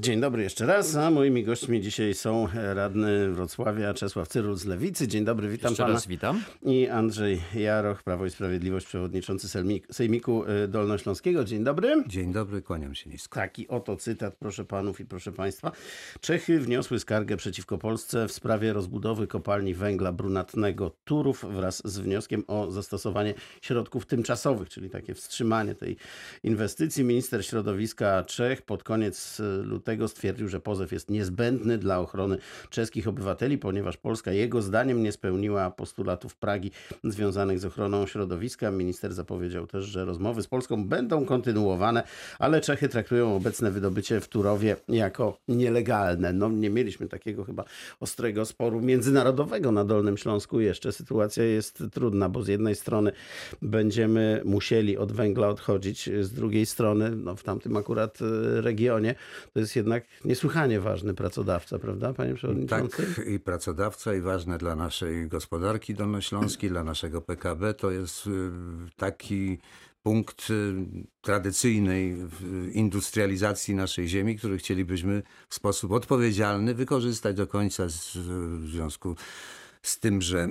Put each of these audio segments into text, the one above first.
Dzień dobry jeszcze raz, a moimi gośćmi dzisiaj są radny Wrocławia Czesław Cyrul z Lewicy. Dzień dobry, witam Jeszcze pana. raz witam. I Andrzej Jaroch, Prawo i Sprawiedliwość, przewodniczący Sejmik- Sejmiku y, Dolnośląskiego. Dzień dobry. Dzień dobry, kłaniam się nisko. Taki oto cytat, proszę panów i proszę państwa. Czechy wniosły skargę przeciwko Polsce w sprawie rozbudowy kopalni węgla brunatnego Turów wraz z wnioskiem o zastosowanie środków tymczasowych, czyli takie wstrzymanie tej inwestycji. Minister środowiska Czech pod koniec y, lutego stwierdził, że pozew jest niezbędny dla ochrony czeskich obywateli, ponieważ Polska jego zdaniem nie spełniła postulatów Pragi związanych z ochroną środowiska. Minister zapowiedział też, że rozmowy z Polską będą kontynuowane, ale Czechy traktują obecne wydobycie w Turowie jako nielegalne. No nie mieliśmy takiego chyba ostrego sporu międzynarodowego na Dolnym Śląsku jeszcze. Sytuacja jest trudna, bo z jednej strony będziemy musieli od węgla odchodzić, z drugiej strony no, w tamtym akurat e, regionie to jest jednak niesłychanie ważny pracodawca, prawda panie przewodniczący? Tak, i pracodawca, i ważne dla naszej gospodarki dolnośląskiej, dla naszego PKB, to jest y, taki punkt y, tradycyjnej industrializacji naszej ziemi, który chcielibyśmy w sposób odpowiedzialny wykorzystać do końca w związku z tym, że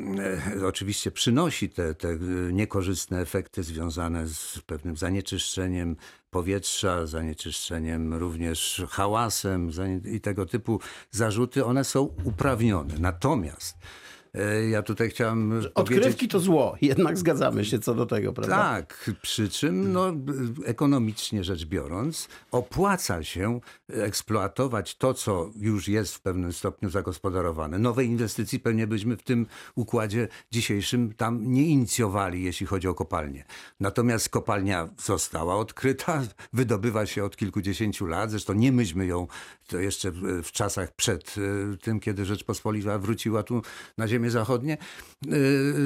e, oczywiście przynosi te, te e, niekorzystne efekty związane z pewnym zanieczyszczeniem powietrza, zanieczyszczeniem również hałasem i tego typu zarzuty, one są uprawnione. Natomiast ja tutaj chciałem powiedzieć... Odkrywki to zło, jednak zgadzamy się co do tego, prawda? Tak, przy czym no, ekonomicznie rzecz biorąc, opłaca się eksploatować to, co już jest w pewnym stopniu zagospodarowane. Nowej inwestycji pewnie byśmy w tym układzie dzisiejszym tam nie inicjowali, jeśli chodzi o kopalnię. Natomiast kopalnia została odkryta, wydobywa się od kilkudziesięciu lat. Zresztą nie myśmy ją to jeszcze w, w czasach przed e, tym, kiedy Rzeczpospolita wróciła tu na ziemię zachodnie,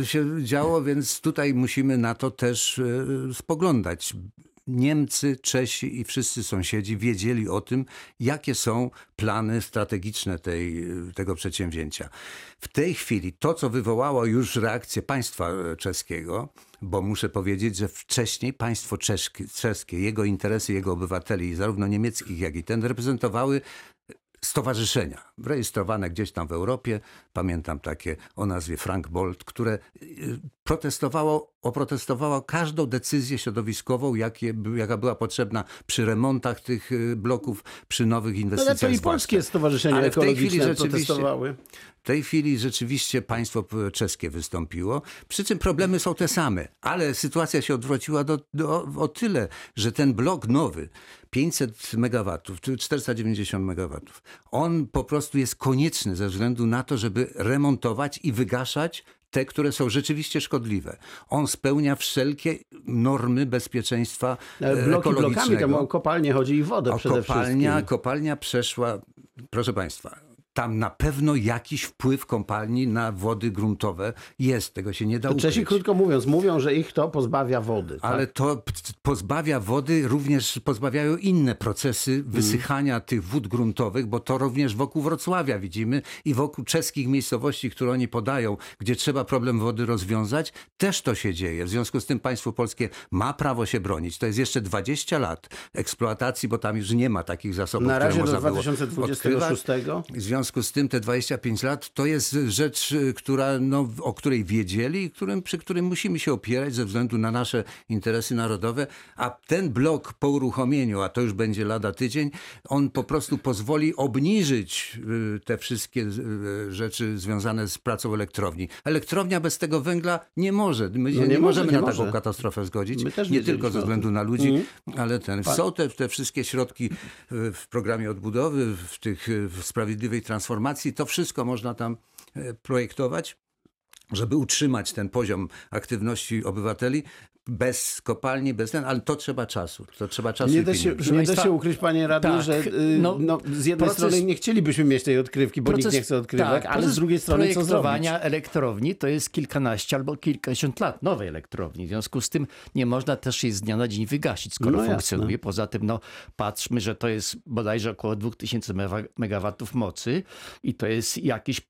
e, się działo, więc tutaj musimy na to też e, spoglądać. Niemcy, Czesi i wszyscy sąsiedzi wiedzieli o tym, jakie są plany strategiczne tej, tego przedsięwzięcia. W tej chwili to, co wywołało już reakcję państwa czeskiego, bo muszę powiedzieć, że wcześniej państwo czeskie, czeskie jego interesy, jego obywateli, zarówno niemieckich, jak i ten, reprezentowały stowarzyszenia rejestrowane gdzieś tam w Europie. Pamiętam takie o nazwie Frank Bolt, które y, protestowało, oprotestowało każdą decyzję środowiskową, jakie, jaka była potrzebna przy remontach tych y, bloków, przy nowych No, ale inwestycjach. to i polskie stowarzyszenia Ale w tej chwili ekologiczne rzeczywiście- protestowały. W tej chwili rzeczywiście państwo czeskie wystąpiło, przy czym problemy są te same, ale sytuacja się odwróciła do, do, o tyle, że ten blok nowy, 500 megawatów, czy 490 megawatów, on po prostu jest konieczny ze względu na to, żeby remontować i wygaszać te, które są rzeczywiście szkodliwe. On spełnia wszelkie normy bezpieczeństwa e, Bloki blokami, ekologicznego. tam o kopalnię chodzi i wodę O przede kopalnia, wszystkim. kopalnia przeszła, proszę Państwa, tam na pewno jakiś wpływ kopalni na wody gruntowe jest, tego się nie da To ukryć. Czesi, krótko mówiąc, mówią, że ich to pozbawia wody. Ale tak? to pozbawia wody, również pozbawiają inne procesy wysychania tych wód gruntowych, bo to również wokół Wrocławia widzimy i wokół czeskich miejscowości, które oni podają, gdzie trzeba problem wody rozwiązać, też to się dzieje. W związku z tym państwo polskie ma prawo się bronić. To jest jeszcze 20 lat eksploatacji, bo tam już nie ma takich zasobów, Na razie do można było 2026. związku z tym te 25 lat to jest rzecz, y, która, no, o której wiedzieli, i którym, przy którym musimy się opierać ze względu na nasze interesy narodowe, a ten blok po uruchomieniu, a to już będzie lada tydzień, on po prostu pozwoli obniżyć y, te wszystkie y, rzeczy związane z pracą elektrowni. Elektrownia bez tego węgla nie może. My się No nie, nie może, możemy nie na może. taką katastrofę zgodzić. Nie tylko ze względu na ludzi, Mhm. ale ten, są te, te wszystkie środki w programie odbudowy, w tych w sprawiedliwej transformacji, to wszystko można tam y, projektować, żeby utrzymać ten poziom aktywności obywateli bez kopalni, bez ten, ale to trzeba czasu. To trzeba czasu Nie da, się, nie da Państwa, się ukryć, panie radny, tak, że y, no, no, z jednej proces- strony nie chcielibyśmy mieć tej odkrywki, bo nikt nie chce odkrywek, tak, ale z proces drugiej strony co zrobić? elektrowni to jest kilkanaście albo kilkadziesiąt lat nowej elektrowni. W związku z tym nie można też jej z dnia na dzień wygasić, skoro No jasne. funkcjonuje. Poza tym no, patrzmy, że to jest bodajże około 2000 mewa- megawatów mocy i to jest jakiś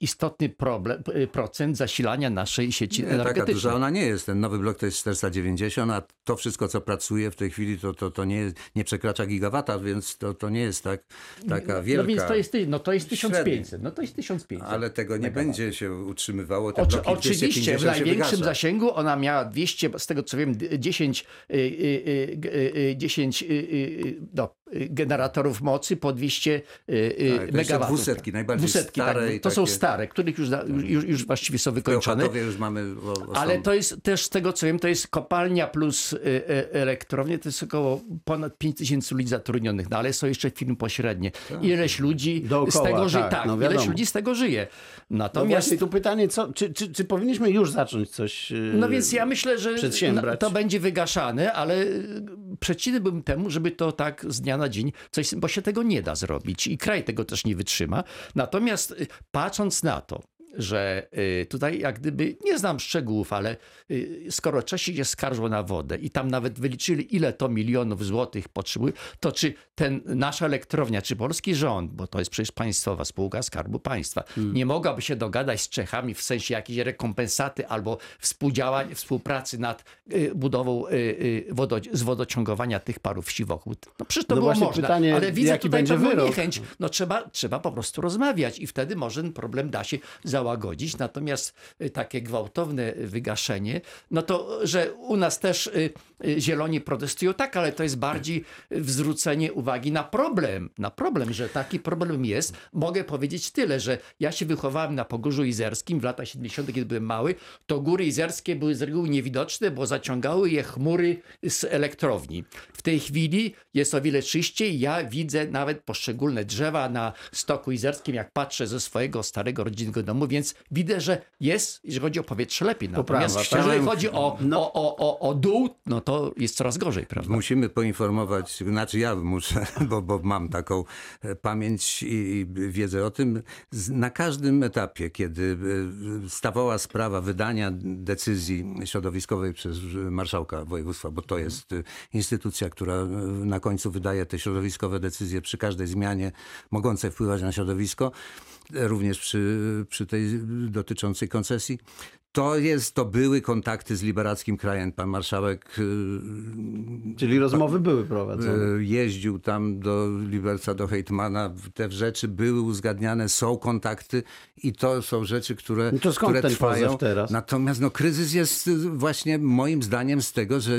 istotny problem, y, procent zasilania naszej sieci Nie, taka energetycznej. duża ona nie jest. Ten nowy blok to jest 490, a to wszystko, co pracuje w tej chwili, to, to, to nie, nie przekracza gigawata, więc to, to nie jest tak, taka wielka. No więc to jest, no to jest Średnia. 1500. No to jest 1500. Ale tego nie megawatów. będzie się utrzymywało. Te Oczy, oczywiście, w 250 się największym zasięgu ona miała 200, z tego co wiem, 10, y, y, y, g- y, y, 10 y, y, y, no, generatorów mocy po 200 y, y, Tak, megawatów. dwusetki, najbardziej Dwusetki, stare tak, to są takie- stare, których już, już, już właściwie są wykończone. Już mamy... O, o Ale są- to jest też z tego co wiem, to jest kopalnia plus y, elektrownie, to jest około ponad 5 tysięcy ludzi zatrudnionych, no ale są jeszcze firmy pośrednie. Ileś ludzi z Dookoła, tego żyje, tak, tak, no ileś ludzi z tego żyje. No Natomiast właśnie tu pytanie, co, czy, czy, czy powinniśmy już zacząć coś... No więc ja myślę, że to będzie wygaszane, ale przeciwny bym temu, żeby to tak z dnia na dzień coś, bo się tego nie da zrobić i kraj tego też nie wytrzyma. Natomiast y, patrząc na to, że y, tutaj jak gdyby, nie znam szczegółów, ale y, skoro Czesi się skarżą na wodę i tam nawet wyliczyli ile to milionów złotych potrzebuje, to czy ten nasza elektrownia, czy polski rząd, bo to jest przecież państwowa spółka Skarbu Państwa, nie mogłaby się dogadać z Czechami w sensie jakiejś rekompensaty albo współdziałań, współpracy nad y, budową wodo, z wodociągowania tych parów siwochód. No przecież to No było można, pytanie, ale widzę jaki tutaj będzie pewną wyrok? niechęć. No trzeba, trzeba po prostu rozmawiać i wtedy może ten problem da się załagodzić. Natomiast y, takie gwałtowne wygaszenie, no to, że u nas też y, zieloni protestują, tak, ale to jest bardziej y, zwrócenie uwagi na problem, na problem, że taki problem jest. Mogę powiedzieć tyle, że ja się wychowałem na Pogórzu Izerskim w latach 70., kiedy byłem mały, to góry izerskie były z reguły niewidoczne, bo zaciągały je chmury z elektrowni. W tej chwili jest o wiele czyściej. Ja widzę nawet poszczególne drzewa na stoku izerskim, jak patrzę ze swojego starego rodzinnego domu, więc widzę, że jest, jeżeli chodzi o powietrze, lepiej. Natomiast Poprawa, tak? jeżeli chodzi o, o, o, o, o dół, no to jest coraz gorzej, prawda? Musimy poinformować, znaczy ja muszę, bo, bo mam taką e, pamięć i wiedzę o tym. Na każdym etapie, kiedy e, stawała sprawa wydania decyzji środowiskowej przez marszałka województwa, bo to jest e, instytucja, która e, na końcu wydaje te środowiskowe decyzje przy każdej zmianie mogącej wpływać na środowisko, e, również przy, przy tej dotyczącej koncesji. To jest, to były kontakty z liberackim krajem. Pan marszałek e, Czyli rozmowy były prowadzone. E, jeździł tam do Liberca, do Hejtmana. Te rzeczy były uzgadniane, są kontakty i to są rzeczy, które, No to skąd które ten trwają. teraz? Natomiast no, kryzys jest y, właśnie moim zdaniem z tego, że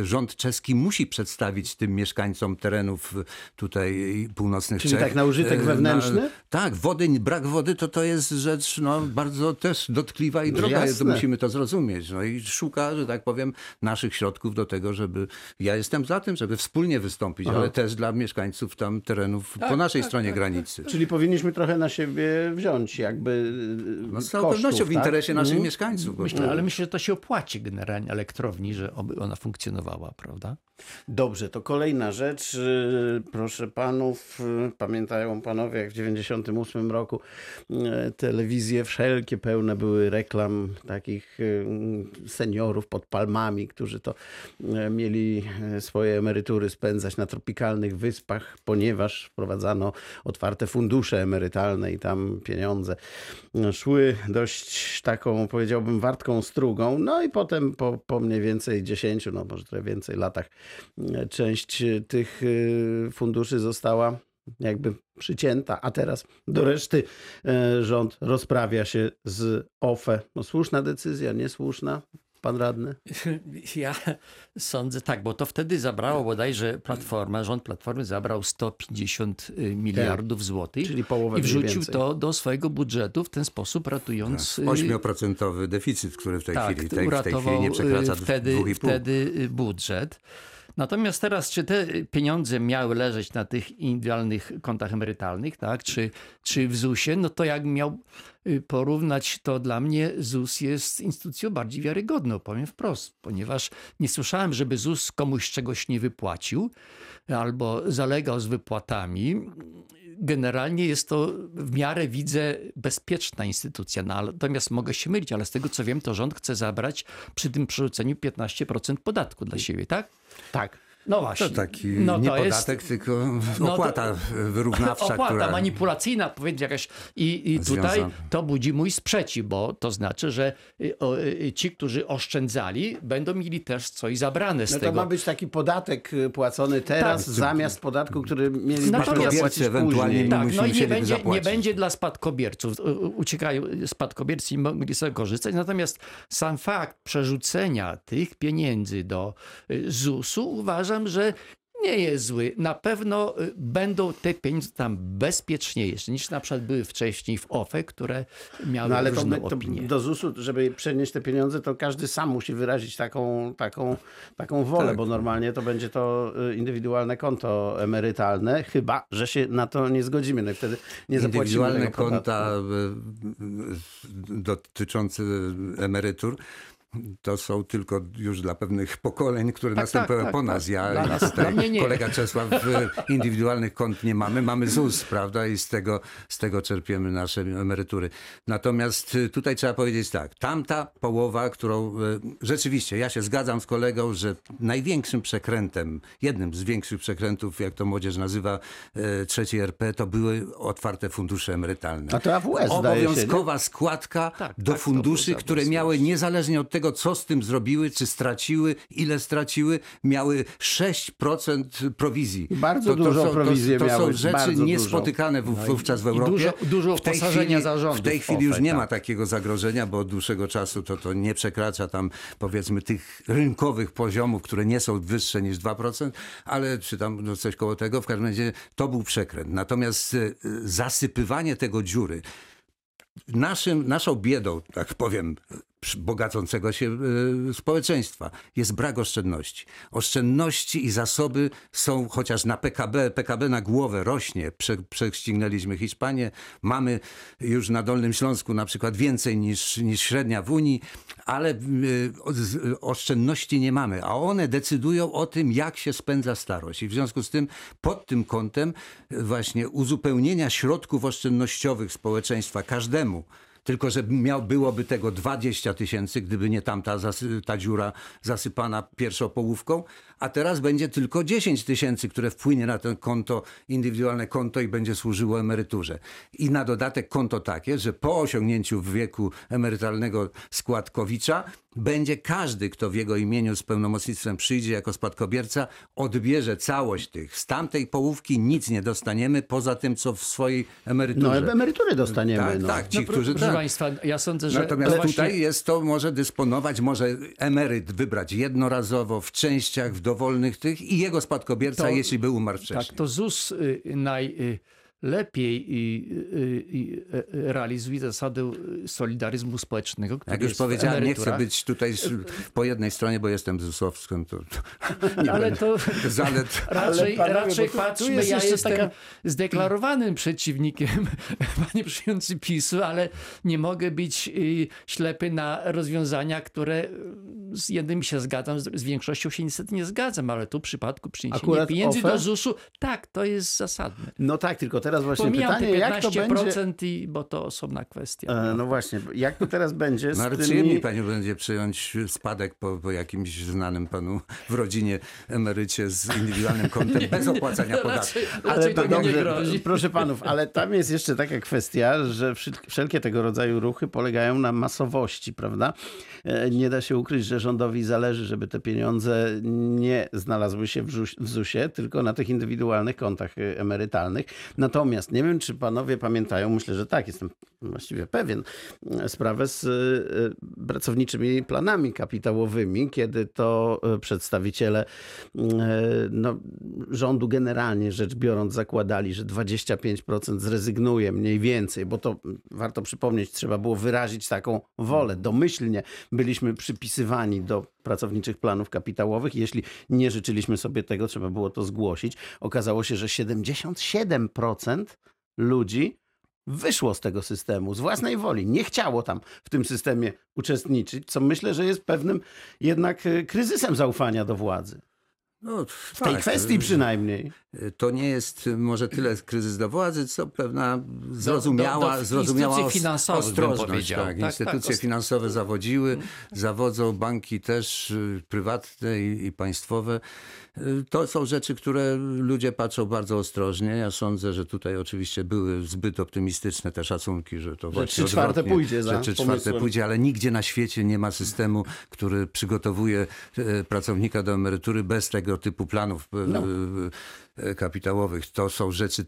y, rząd czeski musi przedstawić tym mieszkańcom terenów y, tutaj północnych Czyli Czech. tak na użytek wewnętrzny? tak, wody, brak wody to to jest rzecz no, bardzo też dotkliwa i droga. jest, jasne. musimy to zrozumieć. No i szuka, że tak powiem, naszych środków do tego, żeby. Ja jestem za tym, żeby wspólnie wystąpić, ale też dla mieszkańców tam terenów Tak, po naszej stronie granicy. Czyli powinniśmy trochę na siebie wziąć jakby No, z całą pewnością w interesie naszych Mhm. mieszkańców. Myślę, ale myślę, że to się opłaci generalnie elektrowni, że oby ona funkcjonowała, prawda? Dobrze, to kolejna rzecz. Yy, Proszę panów, yy, pamiętają panowie, jak w 98 roku telewizje wszelkie pełne były reklam takich seniorów pod palmami, którzy to mieli yy, swoje emerytury spędzać na tropikalnych wyspach, ponieważ wprowadzano otwarte fundusze emerytalne i tam pieniądze szły dość taką, powiedziałbym, wartką strugą. No i potem po, po mniej więcej 10, no może trochę więcej latach e, część e, tych e, funduszy została jakby przycięta, a teraz do reszty e, rząd rozprawia się z OFE. No, słuszna decyzja, niesłuszna, pan radny? Ja sądzę tak, bo to wtedy zabrało bodajże Platforma, rząd Platformy zabrał 150 miliardów złotych Czyli połowę i wrzucił więcej. to do swojego budżetu w ten sposób ratując... y, 8% deficyt, który w tej tak, chwili, tej, w tej chwili nie przekracza y, wtedy, 2,5. wtedy y, budżet. Natomiast teraz, czy te pieniądze miały leżeć na tych indywidualnych kontach emerytalnych, tak? czy, czy w ZUS-ie, no to jak miał y, porównać, to dla mnie ZUS jest instytucją bardziej wiarygodną, powiem wprost, ponieważ nie słyszałem, żeby ZUS komuś czegoś nie wypłacił albo zalegał z wypłatami. Generalnie jest to w miarę, widzę, bezpieczna instytucja. No, natomiast mogę się mylić, ale z tego co wiem, to rząd chce zabrać przy tym przerzuceniu 15% podatku dla siebie, tak? Tak. No To właśnie. taki no, nie to jest- podatek, tylko no to- opłata wyrównawcza, opłata która... manipulacyjna, powiedzmy jakaś. I, i tutaj to budzi mój sprzeciw, bo to znaczy, że y, o, y, ci, którzy oszczędzali, będą mieli też coś zabrane z No to tego. ma być taki podatek y, płacony teraz Tak. zamiast podatku, który mieli Natomiast- zapłacić Spadkobiercy ewentualnie Tak, no i nie będzie, nie będzie dla spadkobierców. Uciekają spadkobiercy i mogli sobie korzystać. Natomiast sam fakt przerzucenia tych pieniędzy do y, ZUS-u uważam, że nie jest zły. Na pewno y, będą te pieniądze tam bezpieczniejsze niż na przykład były wcześniej w OFE, które miały No ale to, różne to opinie. do ZUS-u, żeby przenieść te pieniądze, to każdy sam musi wyrazić taką, taką, taką wolę, Tak. bo normalnie to będzie to y, indywidualne konto emerytalne, chyba, że się na to nie zgodzimy. No i wtedy nie zapłacimy Indywidualne konta e, dotyczące emerytur to są tylko już dla pewnych pokoleń, które Tak, następują tak, po tak, nas. tak. Ja i nas- mnie nie. kolega Czesław indywidualnych kont nie mamy. Mamy ZUS, prawda? I z tego, z tego czerpiemy nasze emerytury. Natomiast e, tutaj trzeba powiedzieć tak. Tamta połowa, którą e, rzeczywiście, ja się zgadzam z kolegą, że największym przekrętem, jednym z większych przekrętów, jak to młodzież nazywa, e, trzeciej RP, to były otwarte fundusze emerytalne. A to AWS zdaje się, nie? Obowiązkowa składka Tak, do tak, funduszy, które miały niezależnie od tego, co z tym zrobiły, czy straciły, ile straciły, miały 6% prowizji. Bardzo dużą prowizję to, to, miały, są rzeczy niespotykane w, wówczas w Europie. dużo- dużo w tej chwili, zarządów W tej chwili już nie tak. ma takiego zagrożenia, bo od dłuższego czasu to, to nie przekracza tam powiedzmy tych rynkowych poziomów, które nie są wyższe niż 2%, ale czy tam no, coś koło tego, w każdym razie to był przekręt. Natomiast e, zasypywanie tego dziury naszym, naszą biedą, tak powiem, bogacącego się e, społeczeństwa jest brak oszczędności. Oszczędności i zasoby są chociaż na PKB, PKB na głowę rośnie. Prze, prześcignęliśmy Hiszpanię, mamy już na Dolnym Śląsku na przykład więcej niż, niż średnia w Unii, ale e, oszczędności nie mamy, a one decydują o tym, jak się spędza starość. I w związku z tym pod tym kątem e, właśnie uzupełnienia środków oszczędnościowych społeczeństwa każdemu, tylko, że miał, byłoby tego 20 tysięcy, gdyby nie tamta zasy, ta dziura zasypana pierwszą połówką, a teraz będzie tylko 10 tysięcy, które wpłynie na to konto, indywidualne konto i będzie służyło emeryturze. I na dodatek konto takie, że po osiągnięciu wieku emerytalnego składkowicza będzie każdy, kto w jego imieniu z pełnomocnictwem przyjdzie jako spadkobierca, odbierze całość tych. Z tamtej połówki nic nie dostaniemy, poza tym, co w swojej No emeryturze. emerytury dostaniemy. tak, no. tak, ci, No, którzy proszę tak. Państwa, ja sądzę, że Natomiast to właśnie- tutaj jest to, może dysponować, może emeryt wybrać jednorazowo, w częściach, w dowolnych tych i jego spadkobierca, To- jeśli był umarł wcześniej. Tak, to ZUS y, najlepiej y, y, y, realizuje zasadę y, solidaryzmu społecznego, Jak już powiedziałem, nie chcę być tutaj po jednej stronie, bo jestem ZUS-owskim, to, to nie Ale będę to zalet. raczej, panowie, raczej patrzmy, jest ja jeszcze jestem taka- zdeklarowanym przeciwnikiem, panie przewodniczący PiSu, ale nie mogę być y, ślepy na rozwiązania, które y, z jednymi się zgadzam, z, z większością się niestety nie zgadzam, ale tu w przypadku przyniesienia Akurat pieniędzy OFE? do ZUS-u, tak, to jest zasadne. No tak, tylko teraz właśnie Pomijam pytanie, te jak to będzie... 15%, i, bo to osobna kwestia. E, No właśnie, jak to teraz będzie z No ale tymi... będzie przyjąć spadek po, po jakimś znanym panu w rodzinie emerycie z indywidualnym kontem bez opłacania podatku. Ale to nie dobrze, proszę panów, ale tam jest jeszcze taka kwestia, że wszelkie tego rodzaju ruchy polegają na masowości, prawda? E, Nie da się ukryć, że rządowi zależy, żeby te pieniądze nie znalazły się w ZUS-ie, tylko na tych indywidualnych kontach e, emerytalnych. Natomiast nie wiem, czy panowie pamiętają, myślę, że tak, jestem właściwie pewien, e, sprawę z e, pracowniczymi planami kapitałowymi, kiedy to e, przedstawiciele e, no, rządu generalnie rzecz biorąc zakładali, że 25% zrezygnuje mniej więcej, bo to mm, warto przypomnieć, trzeba było wyrazić taką wolę. Domyślnie byliśmy przypisywani do pracowniczych planów kapitałowych. Jeśli nie życzyliśmy sobie tego, trzeba było to zgłosić. Okazało się, że 77% ludzi wyszło z tego systemu z własnej woli. Nie chciało tam w tym systemie uczestniczyć, co myślę, że jest pewnym jednak e, kryzysem zaufania do władzy. No, W tej kwestii przynajmniej. To nie jest może tyle kryzys do władzy, co pewna zrozumiała, do- do zrozumiała ostrożność. powiedział. Tak. Tak, Instytucje tak, finansowe zawodziły, zawodzą banki też y, prywatne i, i państwowe. Y, To są rzeczy, które ludzie patrzą bardzo ostrożnie. Ja sądzę, że tutaj oczywiście były zbyt optymistyczne te szacunki, że to właśnie trzy czwarte pójdzie za że trzy czwarte pójdzie, ale nigdzie na świecie nie ma systemu, który przygotowuje e, pracownika do emerytury bez tego typu planów No. E, kapitałowych. To są rzeczy,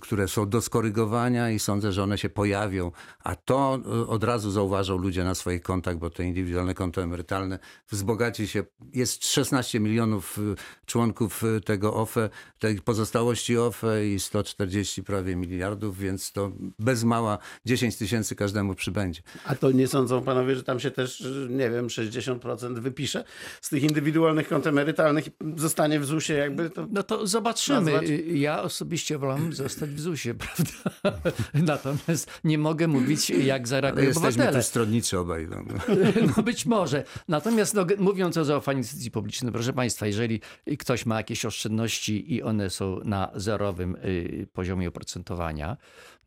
które są do skorygowania i sądzę, że one się pojawią. A to e, od razu zauważą ludzie na swoich kontach, bo te indywidualne konto emerytalne wzbogaci się. Jest 16 milionów e, członków tego OFE, tej pozostałości OFE i 140 prawie miliardów, więc to bez mała 10 tysięcy każdemu przybędzie. A to nie sądzą panowie, że tam się też, nie wiem, 60% wypisze z tych indywidualnych kont emerytalnych i zostanie w ZUS-ie jakby to... No to zobaczymy. Nazwać? Ja osobiście wolę zostać w ZUS-ie, prawda? Natomiast nie mogę mówić, jak Ale zareagują jesteśmy obywatele. tu stronniczy obaj. No. No być może. Natomiast no, mówiąc o zaufaniu instytucji publicznych, proszę Państwa, jeżeli ktoś ma jakieś oszczędności i one są na zerowym y, poziomie oprocentowania,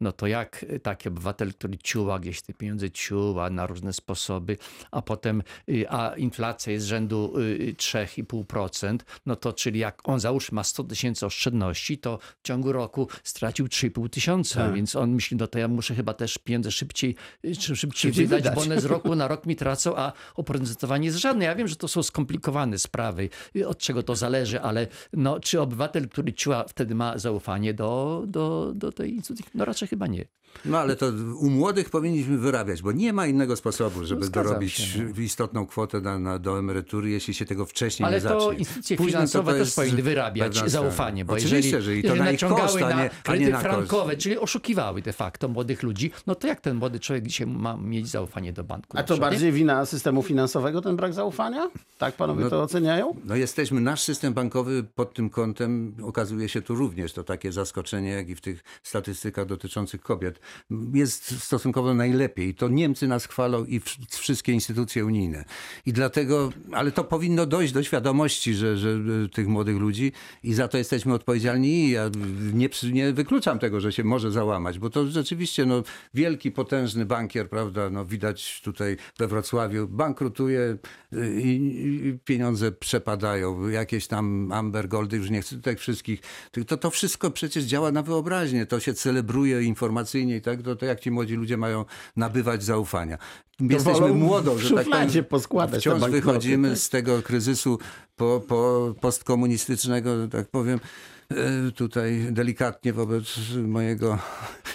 no to jak taki obywatel, który ciuła gdzieś te pieniądze, ciuła na różne sposoby, a potem, y, a inflacja jest z rzędu y, 3,5%, no to czyli jak on załóżmy ma 100 tysięcy oszczędności, to w ciągu roku stracił 3,5 tysiąca, Tak. więc on myśli, no to ja muszę chyba też pieniądze szybciej, y, czy szybciej wydać, wydać. bo one z roku na rok mi tracą, a oprocentowanie jest żadne. Ja wiem, że to są skomplikowane sprawy, y, od czego to zależy, ale no, czy obywatel, który ciła, wtedy ma zaufanie do, do, do tej instytucji? No raczej chyba nie. No ale to u młodych powinniśmy wyrabiać, bo nie ma innego sposobu, żeby No, zgadzam dorobić się, istotną kwotę na, na, do emerytury, jeśli się tego wcześniej Ale nie zacznie. to instytucje Później to finansowe to też powinny wyrabiać pewna zaufanie, bo Oczywiście, jeżeli, że i to jeżeli na ich koszt, na nie, a nie kredyty na frankowe, czyli oszukiwały de facto młodych ludzi, no to jak ten młody człowiek dzisiaj ma mieć zaufanie do banku? A to nie? bardziej wina systemu finansowego, ten brak zaufania? Tak panowie to oceniają? No jesteśmy, nasz system bankowy pod tym kątem okazuje się tu również to takie zaskoczenie, jak i w tych statystykach dotyczących kobiet. Jest stosunkowo najlepiej. To Niemcy nas chwalą i wszystkie instytucje unijne. I dlatego, ale to powinno dojść do świadomości, że, że e, tych młodych ludzi i za to jesteśmy odpowiedzialni. Ja nie, nie wykluczam tego, że się może załamać, bo to rzeczywiście no, wielki, potężny bankier, prawda, no, widać tutaj we Wrocławiu, bankrutuje i, i pieniądze przepadają. Jakieś tam Amber Goldy, już nie chcę tutaj wszystkich. To, to wszystko przecież działa na wyobraźnię. To się celebruje informacyjnie i tak, to, to jak ci młodzi ludzie mają nabywać zaufania. Jesteśmy młodą, że tak powiem. poskładać Wciąż wychodzimy z tego kryzysu po, po postkomunistycznego, że tak powiem, tutaj delikatnie wobec mojego No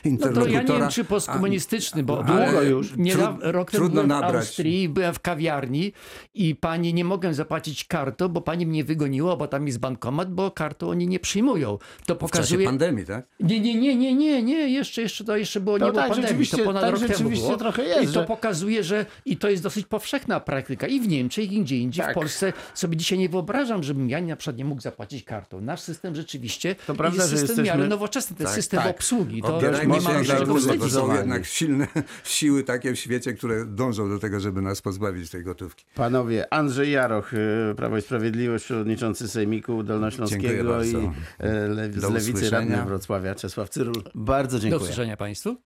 to interlokutora. ja nie wiem, czy postkomunistyczny, bo Długo już. Nie, trud- rok temu trudno byłem w nabrać. Austrii, byłem w kawiarni i pani nie mogłem zapłacić kartą, bo pani mnie wygoniła, bo tam jest bankomat, bo kartą oni nie przyjmują. To w czasie pokazuje... pandemii, tak? Nie, nie, nie, nie, nie, nie, jeszcze, jeszcze to jeszcze było, To nie było tak, pandemii, rzeczywiście- to ponad tak rok temu rzeczywiście było. trochę jest, I to że- pokazuje, że i to jest dosyć powszechna praktyka i w Niemczech, i gdzie indziej. Tak. W Polsce sobie dzisiaj nie wyobrażam, żebym ja na przykład nie mógł zapłacić kartą. Nasz system rzeczywiście To prawda, jest że system w jesteśmy- miarę nowoczesny, to jest Tak, system tak. obsługi. To Opierajmy nie mamy się się na czego wstydzić. są jednak silne siły takie w świecie, które dążą do tego, żeby nas pozbawić tej gotówki. Panowie, Andrzej Jaroch, y, Prawo i Sprawiedliwość, przewodniczący Sejmiku Dolnośląskiego i e, le, z Do Lewicy radny Wrocławia Czesław Cyrul. Bardzo Do dziękuję. usłyszenia Państwu.